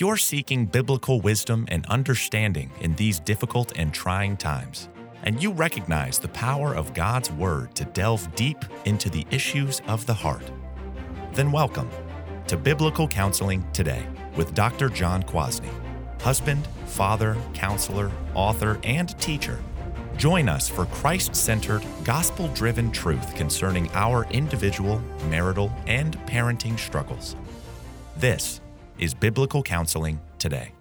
You're seeking biblical wisdom and understanding in these difficult and trying times, and you recognize the power of God's Word to delve deep into the issues of the heart, then welcome to Biblical Counseling Today with Dr. John Kwasny, husband, father, counselor, author, and teacher. Join us for Christ centered, gospel driven truth concerning our individual, marital, and parenting struggles. This is Biblical Counseling Today.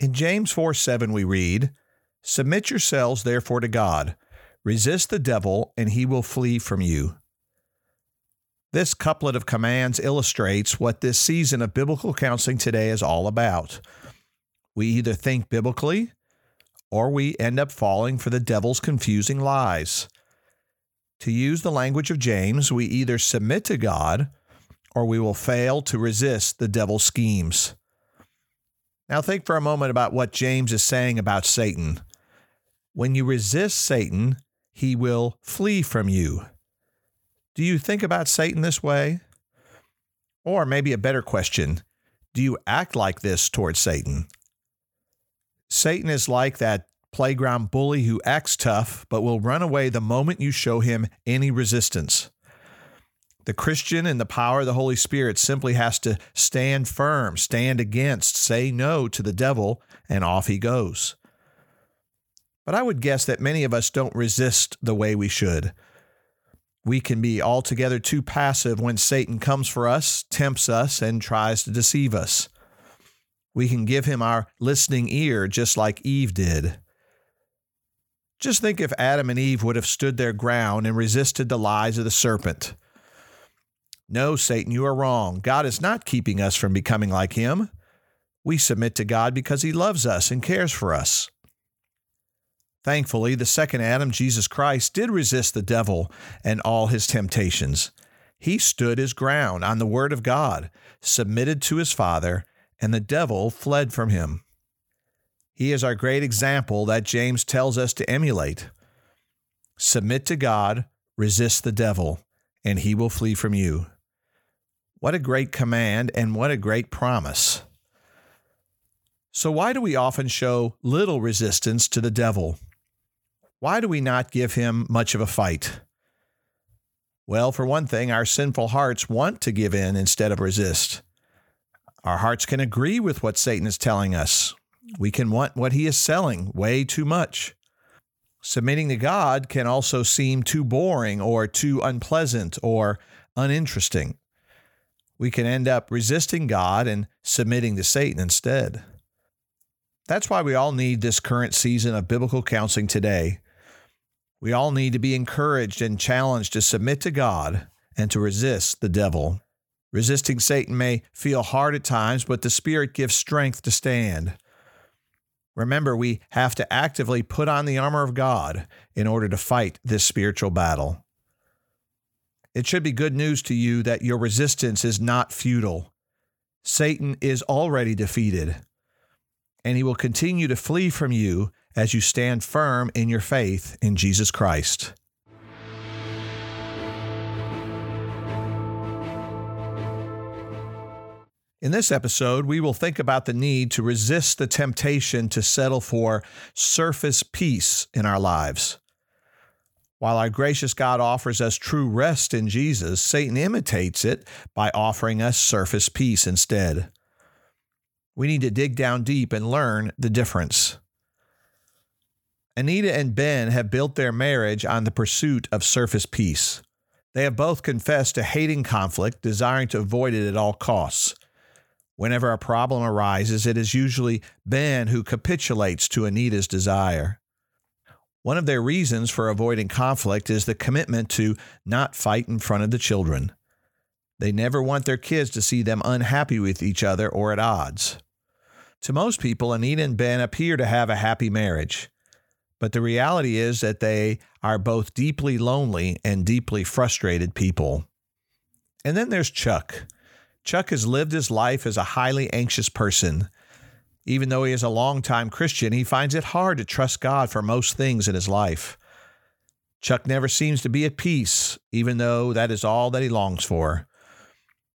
In James 4 7, we read, Submit yourselves therefore to God, resist the devil, and he will flee from you. This couplet of commands illustrates what this season of biblical counseling today is all about. We either think biblically or we end up falling for the devil's confusing lies. To use the language of James, we either submit to God or we will fail to resist the devil's schemes. Now, think for a moment about what James is saying about Satan. When you resist Satan, he will flee from you. Do you think about Satan this way? Or maybe a better question do you act like this towards Satan? Satan is like that playground bully who acts tough but will run away the moment you show him any resistance. The Christian in the power of the Holy Spirit simply has to stand firm, stand against, say no to the devil, and off he goes. But I would guess that many of us don't resist the way we should. We can be altogether too passive when Satan comes for us, tempts us, and tries to deceive us. We can give him our listening ear just like Eve did. Just think if Adam and Eve would have stood their ground and resisted the lies of the serpent. No, Satan, you are wrong. God is not keeping us from becoming like him. We submit to God because he loves us and cares for us. Thankfully, the second Adam, Jesus Christ, did resist the devil and all his temptations. He stood his ground on the word of God, submitted to his Father, and the devil fled from him. He is our great example that James tells us to emulate. Submit to God, resist the devil, and he will flee from you. What a great command and what a great promise. So, why do we often show little resistance to the devil? Why do we not give him much of a fight? Well, for one thing, our sinful hearts want to give in instead of resist. Our hearts can agree with what Satan is telling us. We can want what he is selling way too much. Submitting to God can also seem too boring or too unpleasant or uninteresting. We can end up resisting God and submitting to Satan instead. That's why we all need this current season of biblical counseling today we all need to be encouraged and challenged to submit to God and to resist the devil. Resisting Satan may feel hard at times, but the Spirit gives strength to stand. Remember, we have to actively put on the armor of God in order to fight this spiritual battle. It should be good news to you that your resistance is not futile. Satan is already defeated, and he will continue to flee from you as you stand firm in your faith in Jesus Christ. In this episode, we will think about the need to resist the temptation to settle for surface peace in our lives. While our gracious God offers us true rest in Jesus, Satan imitates it by offering us surface peace instead. We need to dig down deep and learn the difference. Anita and Ben have built their marriage on the pursuit of surface peace. They have both confessed to hating conflict, desiring to avoid it at all costs. Whenever a problem arises, it is usually Ben who capitulates to Anita's desire. One of their reasons for avoiding conflict is the commitment to not fight in front of the children. They never want their kids to see them unhappy with each other or at odds. To most people, Anita and Ben appear to have a happy marriage. But the reality is that they are both deeply lonely and deeply frustrated people. And then there's Chuck. Chuck has lived his life as a highly anxious person. Even though he is a longtime Christian, he finds it hard to trust God for most things in his life. Chuck never seems to be at peace, even though that is all that he longs for.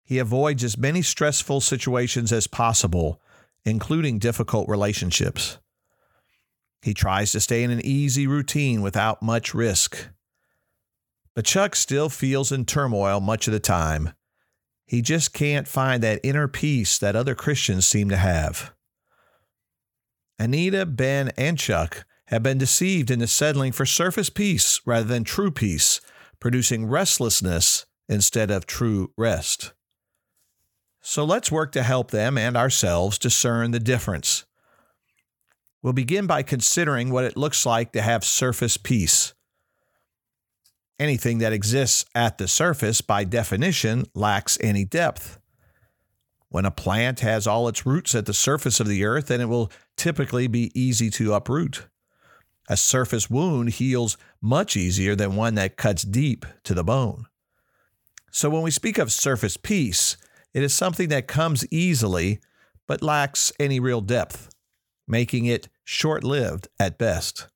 He avoids as many stressful situations as possible, including difficult relationships. He tries to stay in an easy routine without much risk. But Chuck still feels in turmoil much of the time. He just can't find that inner peace that other Christians seem to have. Anita, Ben, and Chuck have been deceived into settling for surface peace rather than true peace, producing restlessness instead of true rest. So let's work to help them and ourselves discern the difference. We'll begin by considering what it looks like to have surface peace. Anything that exists at the surface, by definition, lacks any depth. When a plant has all its roots at the surface of the earth, then it will typically be easy to uproot. A surface wound heals much easier than one that cuts deep to the bone. So when we speak of surface peace, it is something that comes easily but lacks any real depth, making it short lived at best.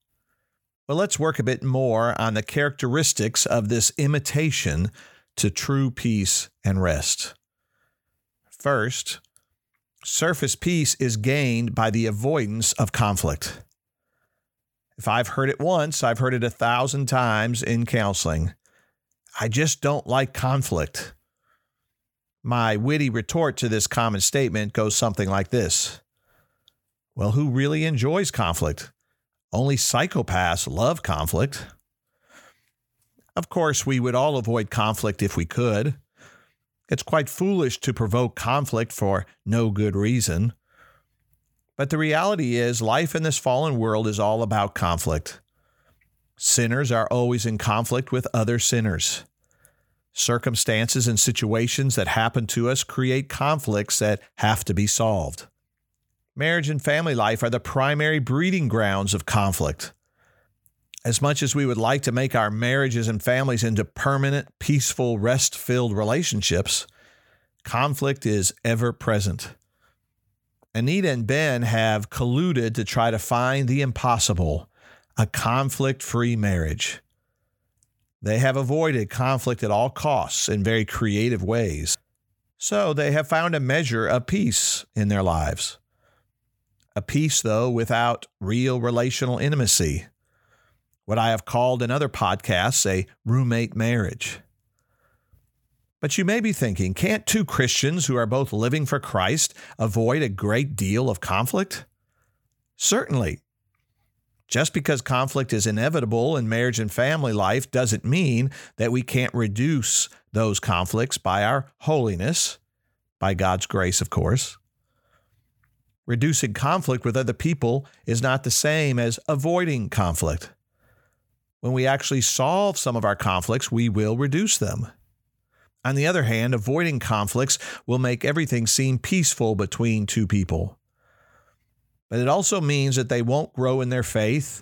But let's work a bit more on the characteristics of this imitation to true peace and rest. First, surface peace is gained by the avoidance of conflict. If I've heard it once, I've heard it a thousand times in counseling. I just don't like conflict. My witty retort to this common statement goes something like this Well, who really enjoys conflict? Only psychopaths love conflict. Of course, we would all avoid conflict if we could. It's quite foolish to provoke conflict for no good reason. But the reality is, life in this fallen world is all about conflict. Sinners are always in conflict with other sinners. Circumstances and situations that happen to us create conflicts that have to be solved. Marriage and family life are the primary breeding grounds of conflict. As much as we would like to make our marriages and families into permanent, peaceful, rest filled relationships, conflict is ever present. Anita and Ben have colluded to try to find the impossible a conflict free marriage. They have avoided conflict at all costs in very creative ways. So they have found a measure of peace in their lives. A peace, though, without real relational intimacy. What I have called in other podcasts a roommate marriage. But you may be thinking, can't two Christians who are both living for Christ avoid a great deal of conflict? Certainly, just because conflict is inevitable in marriage and family life doesn't mean that we can't reduce those conflicts by our holiness, by God's grace, of course. Reducing conflict with other people is not the same as avoiding conflict. When we actually solve some of our conflicts, we will reduce them. On the other hand, avoiding conflicts will make everything seem peaceful between two people. But it also means that they won't grow in their faith,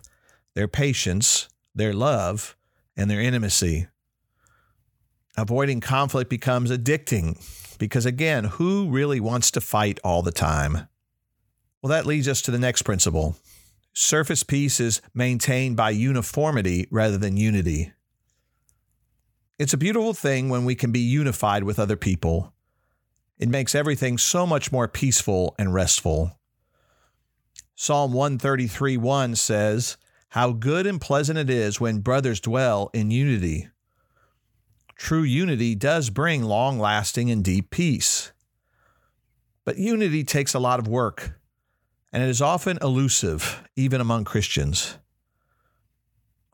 their patience, their love, and their intimacy. Avoiding conflict becomes addicting because, again, who really wants to fight all the time? Well, that leads us to the next principle. Surface peace is maintained by uniformity rather than unity. It's a beautiful thing when we can be unified with other people. It makes everything so much more peaceful and restful. Psalm 133 1 says, How good and pleasant it is when brothers dwell in unity. True unity does bring long lasting and deep peace. But unity takes a lot of work, and it is often elusive, even among Christians.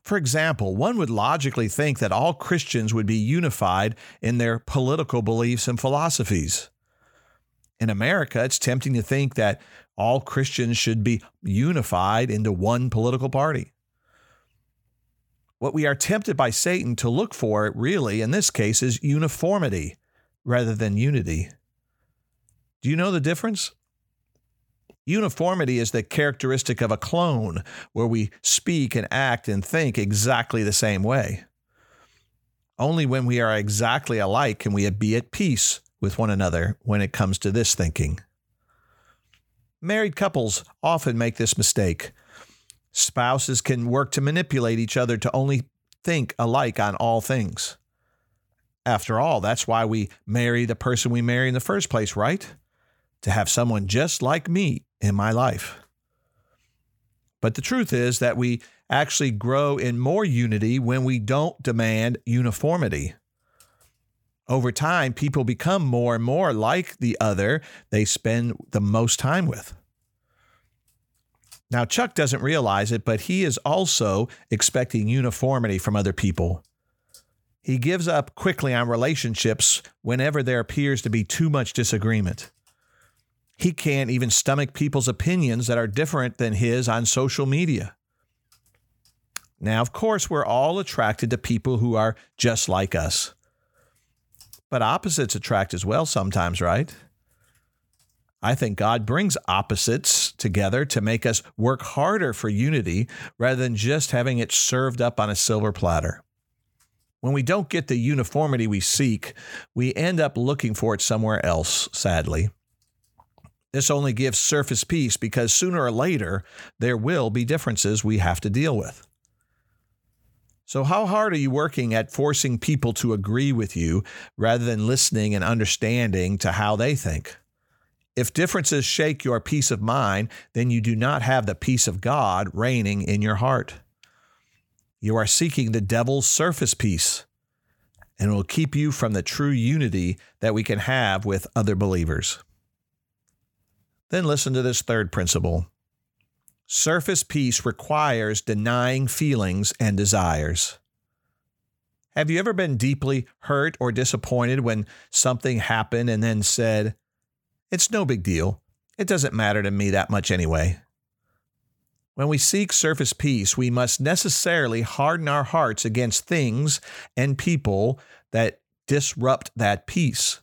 For example, one would logically think that all Christians would be unified in their political beliefs and philosophies. In America, it's tempting to think that all Christians should be unified into one political party. What we are tempted by Satan to look for, really, in this case, is uniformity rather than unity. Do you know the difference? Uniformity is the characteristic of a clone, where we speak and act and think exactly the same way. Only when we are exactly alike can we be at peace with one another when it comes to this thinking. Married couples often make this mistake. Spouses can work to manipulate each other to only think alike on all things. After all, that's why we marry the person we marry in the first place, right? To have someone just like me in my life. But the truth is that we actually grow in more unity when we don't demand uniformity. Over time, people become more and more like the other they spend the most time with. Now, Chuck doesn't realize it, but he is also expecting uniformity from other people. He gives up quickly on relationships whenever there appears to be too much disagreement. He can't even stomach people's opinions that are different than his on social media. Now, of course, we're all attracted to people who are just like us. But opposites attract as well sometimes, right? I think God brings opposites together to make us work harder for unity rather than just having it served up on a silver platter. When we don't get the uniformity we seek, we end up looking for it somewhere else, sadly. This only gives surface peace because sooner or later there will be differences we have to deal with. So, how hard are you working at forcing people to agree with you rather than listening and understanding to how they think? If differences shake your peace of mind, then you do not have the peace of God reigning in your heart. You are seeking the devil's surface peace, and it will keep you from the true unity that we can have with other believers. Then listen to this third principle surface peace requires denying feelings and desires. Have you ever been deeply hurt or disappointed when something happened and then said, It's no big deal. It doesn't matter to me that much anyway. When we seek surface peace, we must necessarily harden our hearts against things and people that disrupt that peace.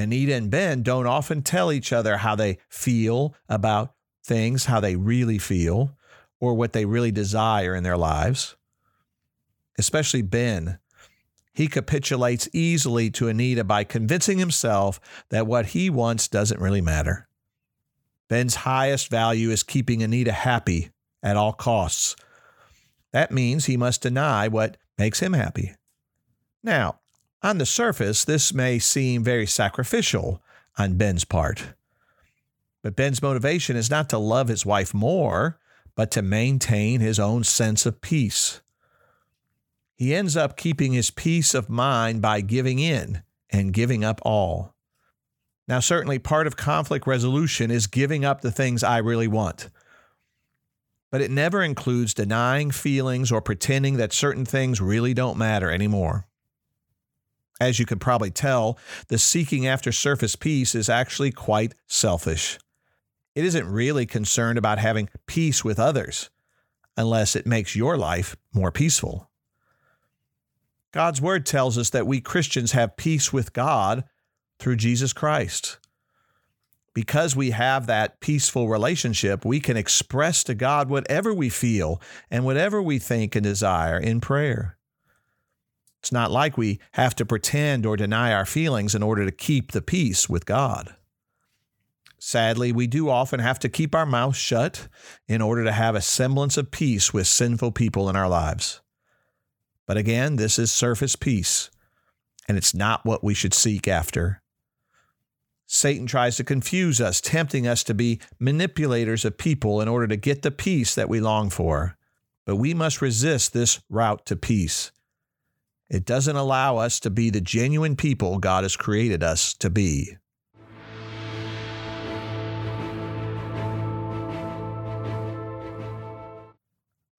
Anita and Ben don't often tell each other how they feel about things, how they really feel, or what they really desire in their lives. Especially Ben. He capitulates easily to Anita by convincing himself that what he wants doesn't really matter. Ben's highest value is keeping Anita happy at all costs. That means he must deny what makes him happy. Now, on the surface, this may seem very sacrificial on Ben's part. But Ben's motivation is not to love his wife more, but to maintain his own sense of peace. He ends up keeping his peace of mind by giving in and giving up all. Now, certainly part of conflict resolution is giving up the things I really want. But it never includes denying feelings or pretending that certain things really don't matter anymore. As you can probably tell, the seeking after surface peace is actually quite selfish. It isn't really concerned about having peace with others, unless it makes your life more peaceful. God's word tells us that we Christians have peace with God through Jesus Christ. Because we have that peaceful relationship, we can express to God whatever we feel and whatever we think and desire in prayer. It's not like we have to pretend or deny our feelings in order to keep the peace with God. Sadly, we do often have to keep our mouths shut in order to have a semblance of peace with sinful people in our lives. But again, this is surface peace, and it's not what we should seek after. Satan tries to confuse us, tempting us to be manipulators of people in order to get the peace that we long for. But we must resist this route to peace. It doesn't allow us to be the genuine people God has created us to be.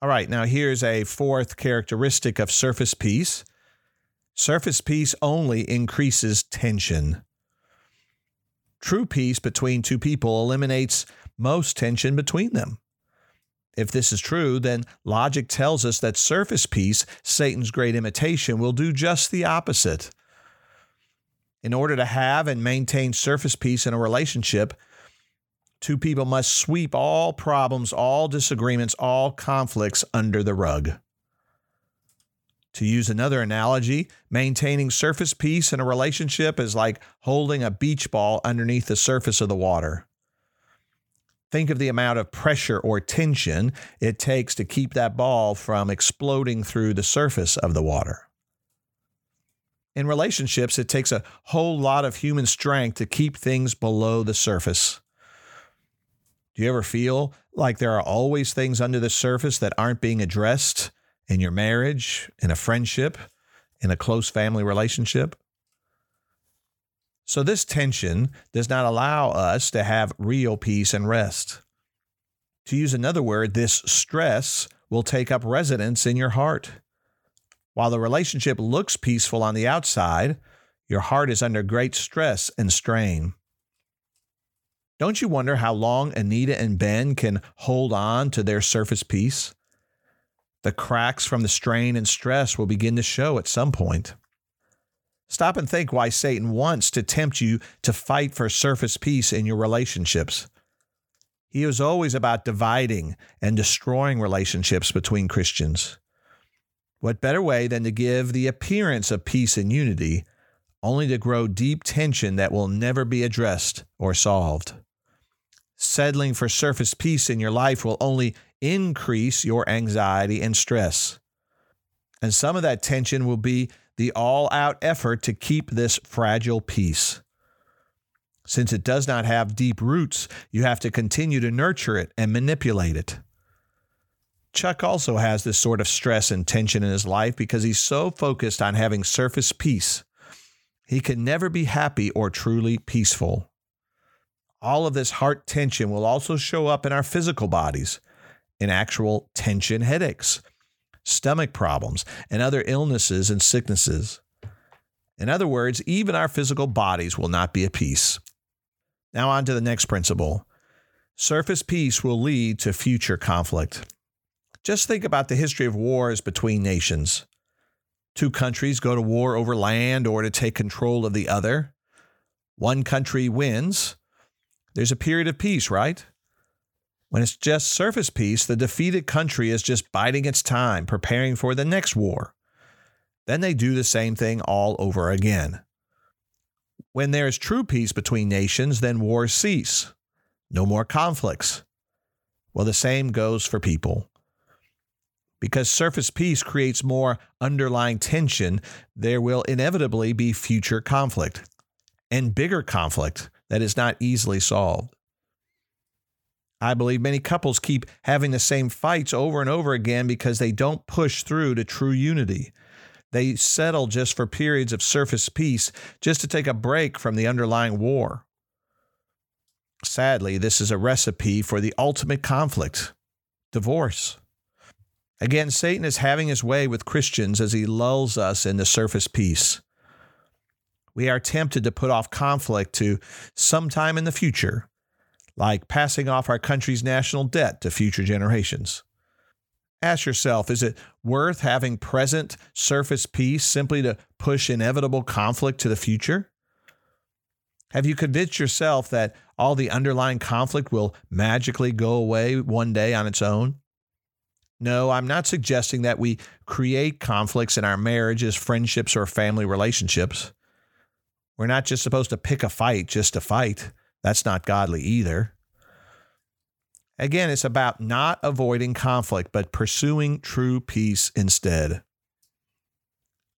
All right, now here's a fourth characteristic of surface peace. Surface peace only increases tension. True peace between two people eliminates most tension between them. If this is true, then logic tells us that surface peace, Satan's great imitation, will do just the opposite. In order to have and maintain surface peace in a relationship, two people must sweep all problems, all disagreements, all conflicts under the rug. To use another analogy, maintaining surface peace in a relationship is like holding a beach ball underneath the surface of the water. Think of the amount of pressure or tension it takes to keep that ball from exploding through the surface of the water. In relationships, it takes a whole lot of human strength to keep things below the surface. Do you ever feel like there are always things under the surface that aren't being addressed in your marriage, in a friendship, in a close family relationship? So, this tension does not allow us to have real peace and rest. To use another word, this stress will take up residence in your heart. While the relationship looks peaceful on the outside, your heart is under great stress and strain. Don't you wonder how long Anita and Ben can hold on to their surface peace? The cracks from the strain and stress will begin to show at some point. Stop and think why Satan wants to tempt you to fight for surface peace in your relationships. He is always about dividing and destroying relationships between Christians. What better way than to give the appearance of peace and unity, only to grow deep tension that will never be addressed or solved? Settling for surface peace in your life will only increase your anxiety and stress. And some of that tension will be the all out effort to keep this fragile peace. Since it does not have deep roots, you have to continue to nurture it and manipulate it. Chuck also has this sort of stress and tension in his life because he's so focused on having surface peace. He can never be happy or truly peaceful. All of this heart tension will also show up in our physical bodies, in actual tension headaches, stomach problems, and other illnesses and sicknesses. In other words, even our physical bodies will not be at peace. Now, on to the next principle surface peace will lead to future conflict. Just think about the history of wars between nations. Two countries go to war over land or to take control of the other. One country wins. There's a period of peace, right? When it's just surface peace, the defeated country is just biding its time, preparing for the next war. Then they do the same thing all over again. When there is true peace between nations, then wars cease. No more conflicts. Well, the same goes for people because surface peace creates more underlying tension, there will inevitably be future conflict and bigger conflict that is not easily solved. I believe many couples keep having the same fights over and over again because they don't push through to true unity. They settle just for periods of surface peace, just to take a break from the underlying war. Sadly, this is a recipe for the ultimate conflict divorce. Again, Satan is having his way with Christians as he lulls us into surface peace. We are tempted to put off conflict to sometime in the future, like passing off our country's national debt to future generations. Ask yourself is it worth having present surface peace simply to push inevitable conflict to the future? Have you convinced yourself that all the underlying conflict will magically go away one day on its own? No, I'm not suggesting that we create conflicts in our marriages, friendships, or family relationships. We're not just supposed to pick a fight just to fight. That's not godly either. Again, it's about not avoiding conflict, but pursuing true peace instead.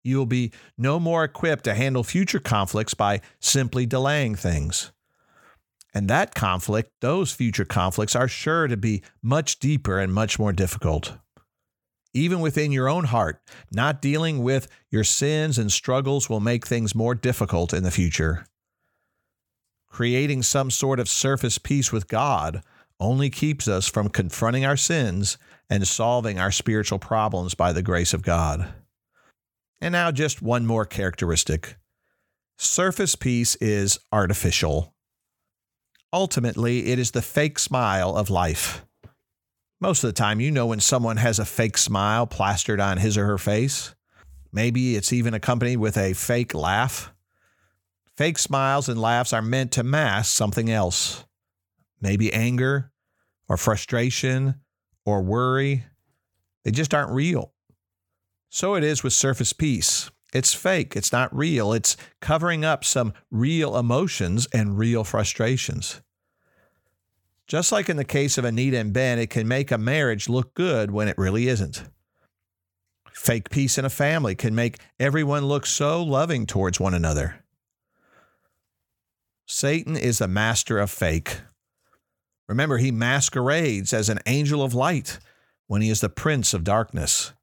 You will be no more equipped to handle future conflicts by simply delaying things. And that conflict, those future conflicts, are sure to be much deeper and much more difficult. Even within your own heart, not dealing with your sins and struggles will make things more difficult in the future. Creating some sort of surface peace with God only keeps us from confronting our sins and solving our spiritual problems by the grace of God. And now, just one more characteristic surface peace is artificial. Ultimately, it is the fake smile of life. Most of the time, you know when someone has a fake smile plastered on his or her face. Maybe it's even accompanied with a fake laugh. Fake smiles and laughs are meant to mask something else. Maybe anger or frustration or worry. They just aren't real. So it is with surface peace. It's fake. It's not real. It's covering up some real emotions and real frustrations. Just like in the case of Anita and Ben, it can make a marriage look good when it really isn't. Fake peace in a family can make everyone look so loving towards one another. Satan is the master of fake. Remember, he masquerades as an angel of light when he is the prince of darkness.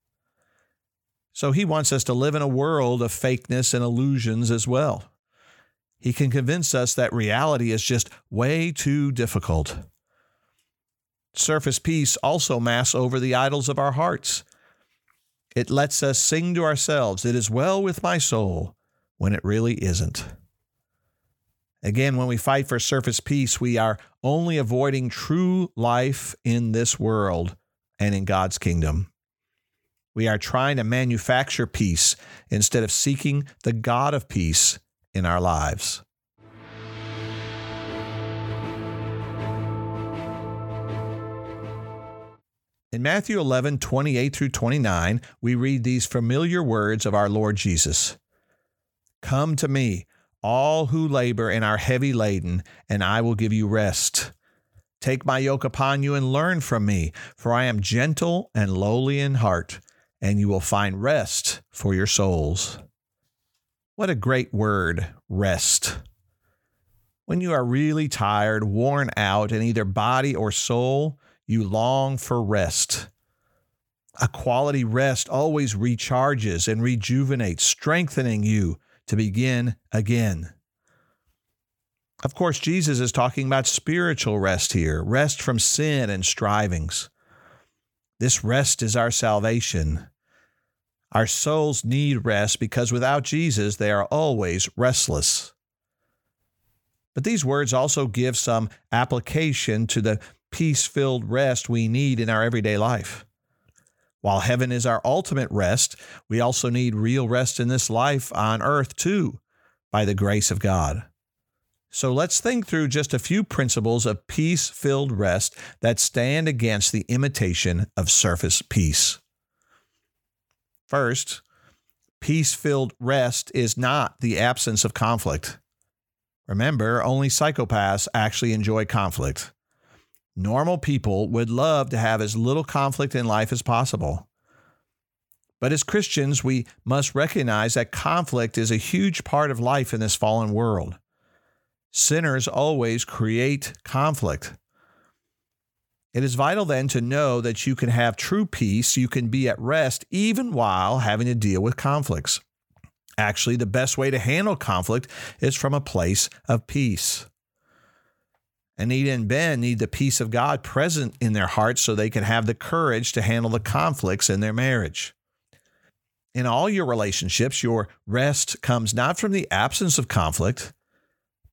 So he wants us to live in a world of fakeness and illusions as well. He can convince us that reality is just way too difficult. Surface peace also masks over the idols of our hearts. It lets us sing to ourselves, It is well with my soul, when it really isn't. Again, when we fight for surface peace, we are only avoiding true life in this world and in God's kingdom. We are trying to manufacture peace instead of seeking the God of peace in our lives. In Matthew 11, 28 through 29, we read these familiar words of our Lord Jesus Come to me, all who labor and are heavy laden, and I will give you rest. Take my yoke upon you and learn from me, for I am gentle and lowly in heart, and you will find rest for your souls. What a great word, rest. When you are really tired, worn out in either body or soul, you long for rest. A quality rest always recharges and rejuvenates, strengthening you to begin again. Of course, Jesus is talking about spiritual rest here, rest from sin and strivings. This rest is our salvation. Our souls need rest because without Jesus, they are always restless. But these words also give some application to the peace filled rest we need in our everyday life. While heaven is our ultimate rest, we also need real rest in this life on earth too, by the grace of God. So let's think through just a few principles of peace filled rest that stand against the imitation of surface peace. First, peace filled rest is not the absence of conflict. Remember, only psychopaths actually enjoy conflict. Normal people would love to have as little conflict in life as possible. But as Christians, we must recognize that conflict is a huge part of life in this fallen world. Sinners always create conflict. It is vital then to know that you can have true peace, you can be at rest even while having to deal with conflicts. Actually, the best way to handle conflict is from a place of peace. Anita and Ben need the peace of God present in their hearts so they can have the courage to handle the conflicts in their marriage. In all your relationships, your rest comes not from the absence of conflict,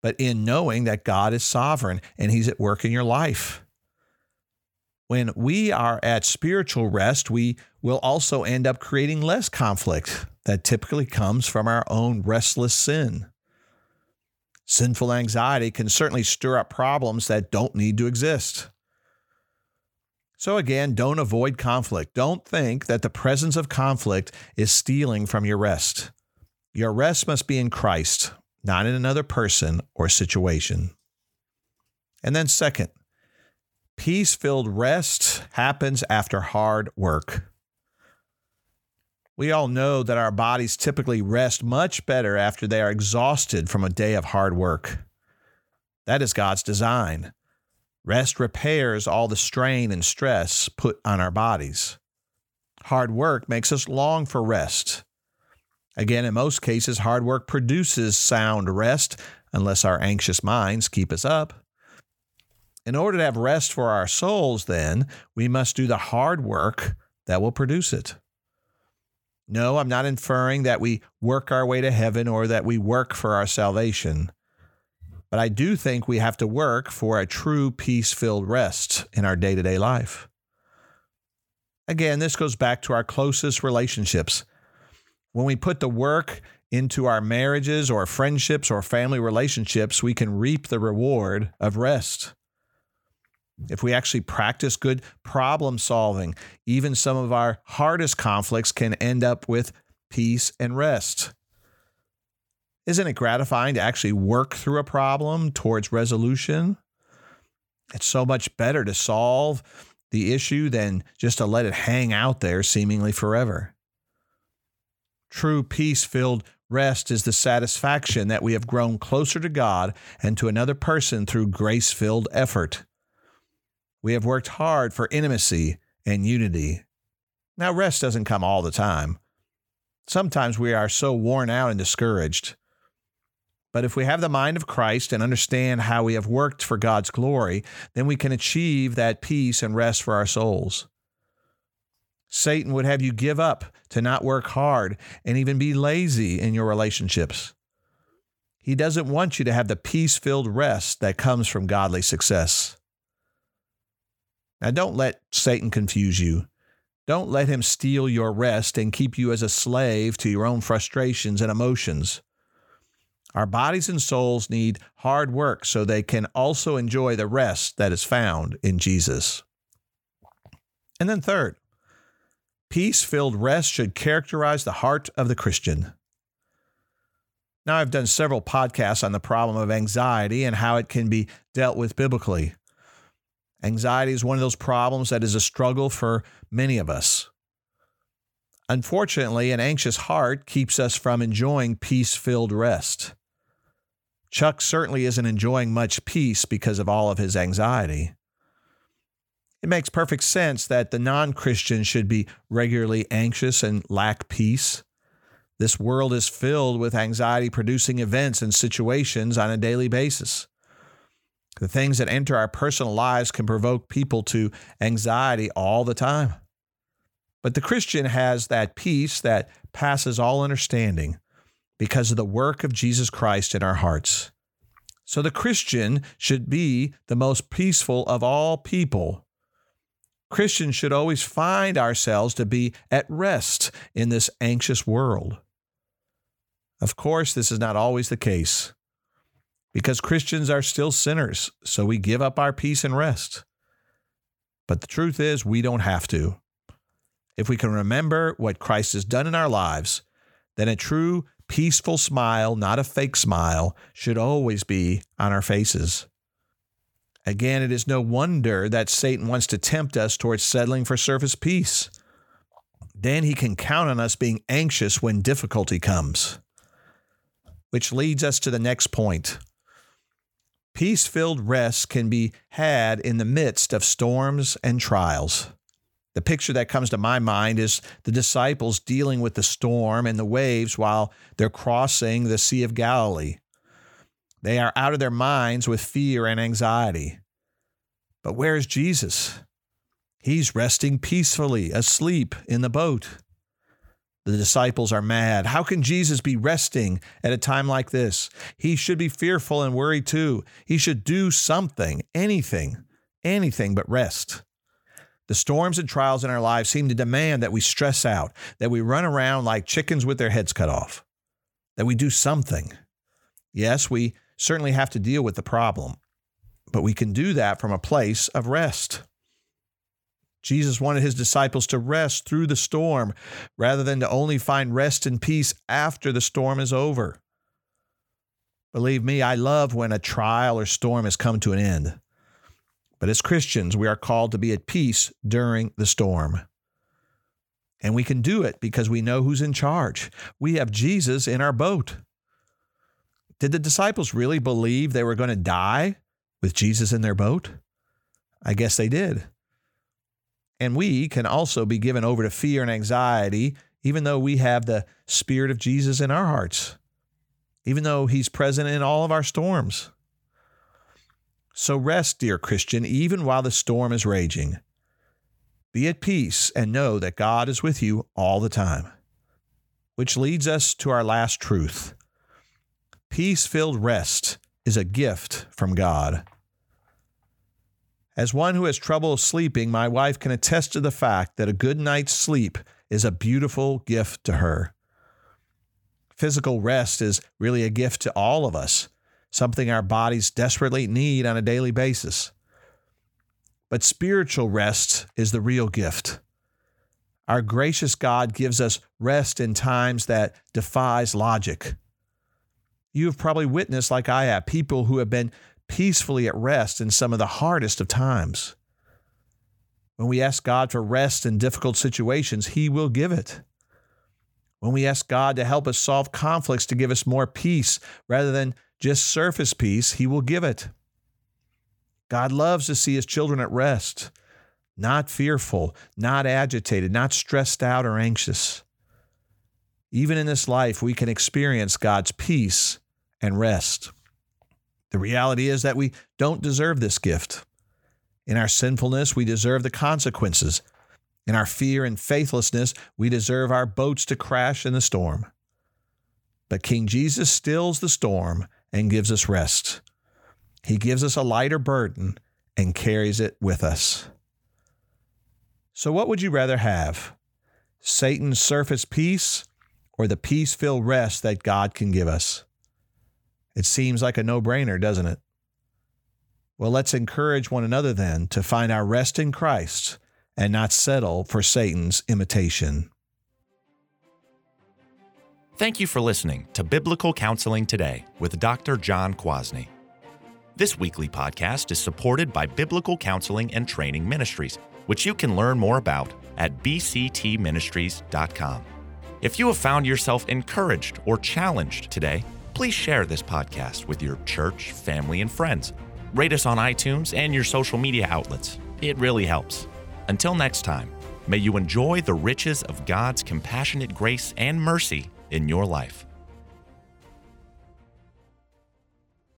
but in knowing that God is sovereign and He's at work in your life. When we are at spiritual rest, we will also end up creating less conflict that typically comes from our own restless sin. Sinful anxiety can certainly stir up problems that don't need to exist. So, again, don't avoid conflict. Don't think that the presence of conflict is stealing from your rest. Your rest must be in Christ, not in another person or situation. And then, second, peace filled rest happens after hard work. We all know that our bodies typically rest much better after they are exhausted from a day of hard work. That is God's design. Rest repairs all the strain and stress put on our bodies. Hard work makes us long for rest. Again, in most cases, hard work produces sound rest unless our anxious minds keep us up. In order to have rest for our souls, then, we must do the hard work that will produce it. No, I'm not inferring that we work our way to heaven or that we work for our salvation. But I do think we have to work for a true peace filled rest in our day to day life. Again, this goes back to our closest relationships. When we put the work into our marriages or friendships or family relationships, we can reap the reward of rest if we actually practice good problem solving, even some of our hardest conflicts can end up with peace and rest. Isn't it gratifying to actually work through a problem towards resolution? It's so much better to solve the issue than just to let it hang out there seemingly forever. True peace filled rest is the satisfaction that we have grown closer to God and to another person through grace filled effort. We have worked hard for intimacy and unity. Now, rest doesn't come all the time. Sometimes we are so worn out and discouraged. But if we have the mind of Christ and understand how we have worked for God's glory, then we can achieve that peace and rest for our souls. Satan would have you give up to not work hard and even be lazy in your relationships. He doesn't want you to have the peace filled rest that comes from godly success. Now, don't let Satan confuse you. Don't let him steal your rest and keep you as a slave to your own frustrations and emotions. Our bodies and souls need hard work so they can also enjoy the rest that is found in Jesus. And then, third, peace filled rest should characterize the heart of the Christian. Now, I've done several podcasts on the problem of anxiety and how it can be dealt with biblically. Anxiety is one of those problems that is a struggle for many of us. Unfortunately, an anxious heart keeps us from enjoying peace filled rest. Chuck certainly isn't enjoying much peace because of all of his anxiety. It makes perfect sense that the non Christian should be regularly anxious and lack peace. This world is filled with anxiety producing events and situations on a daily basis. The things that enter our personal lives can provoke people to anxiety all the time. But the Christian has that peace that passes all understanding because of the work of Jesus Christ in our hearts. So the Christian should be the most peaceful of all people. Christians should always find ourselves to be at rest in this anxious world. Of course, this is not always the case because Christians are still sinners, so we give up our peace and rest. But the truth is, we don't have to. If we can remember what Christ has done in our lives, then a true peaceful smile, not a fake smile, should always be on our faces. Again, it is no wonder that Satan wants to tempt us towards settling for surface peace. Then he can count on us being anxious when difficulty comes. Which leads us to the next point. Peace filled rest can be had in the midst of storms and trials. The picture that comes to my mind is the disciples dealing with the storm and the waves while they're crossing the Sea of Galilee. They are out of their minds with fear and anxiety. But where is Jesus? He's resting peacefully, asleep in the boat. The disciples are mad. How can Jesus be resting at a time like this? He should be fearful and worried too. He should do something, anything, anything but rest. The storms and trials in our lives seem to demand that we stress out, that we run around like chickens with their heads cut off, that we do something. Yes, we certainly have to deal with the problem, but we can do that from a place of rest. Jesus wanted his disciples to rest through the storm rather than to only find rest and peace after the storm is over. Believe me, I love when a trial or storm has come to an end. But as Christians, we are called to be at peace during the storm. And we can do it because we know who's in charge. We have Jesus in our boat. Did the disciples really believe they were going to die with Jesus in their boat? I guess they did. And we can also be given over to fear and anxiety, even though we have the Spirit of Jesus in our hearts, even though He's present in all of our storms. So rest, dear Christian, even while the storm is raging. Be at peace and know that God is with you all the time. Which leads us to our last truth peace filled rest is a gift from God. As one who has trouble sleeping, my wife can attest to the fact that a good night's sleep is a beautiful gift to her. Physical rest is really a gift to all of us something our bodies desperately need on a daily basis. But spiritual rest is the real gift. Our gracious God gives us rest in times that defies logic. You have probably witnessed, like I have, people who have been peacefully at rest in some of the hardest of times. When we ask God for rest in difficult situations, He will give it. When we ask God to help us solve conflicts to give us more peace rather than just surface peace, He will give it. God loves to see His children at rest, not fearful, not agitated, not stressed out or anxious. Even in this life, we can experience God's peace and rest. The reality is that we don't deserve this gift. In our sinfulness, we deserve the consequences. In our fear and faithlessness, we deserve our boats to crash in the storm. But King Jesus stills the storm and gives us rest. He gives us a lighter burden and carries it with us. So, what would you rather have? Satan's surface peace or the peace filled rest that God can give us? It seems like a no brainer, doesn't it? Well, let's encourage one another then to find our rest in Christ and not settle for Satan's imitation. Thank you for listening to Biblical Counseling Today with Dr. John Kwasny. This weekly podcast is supported by Biblical Counseling and Training Ministries, which you can learn more about at bctministries.com. If you have found yourself encouraged or challenged today, please share this podcast with your church, family, and friends. Rate us on iTunes and your social media outlets. It really helps. Until next time, may you enjoy the riches of God's compassionate grace and mercy in your life.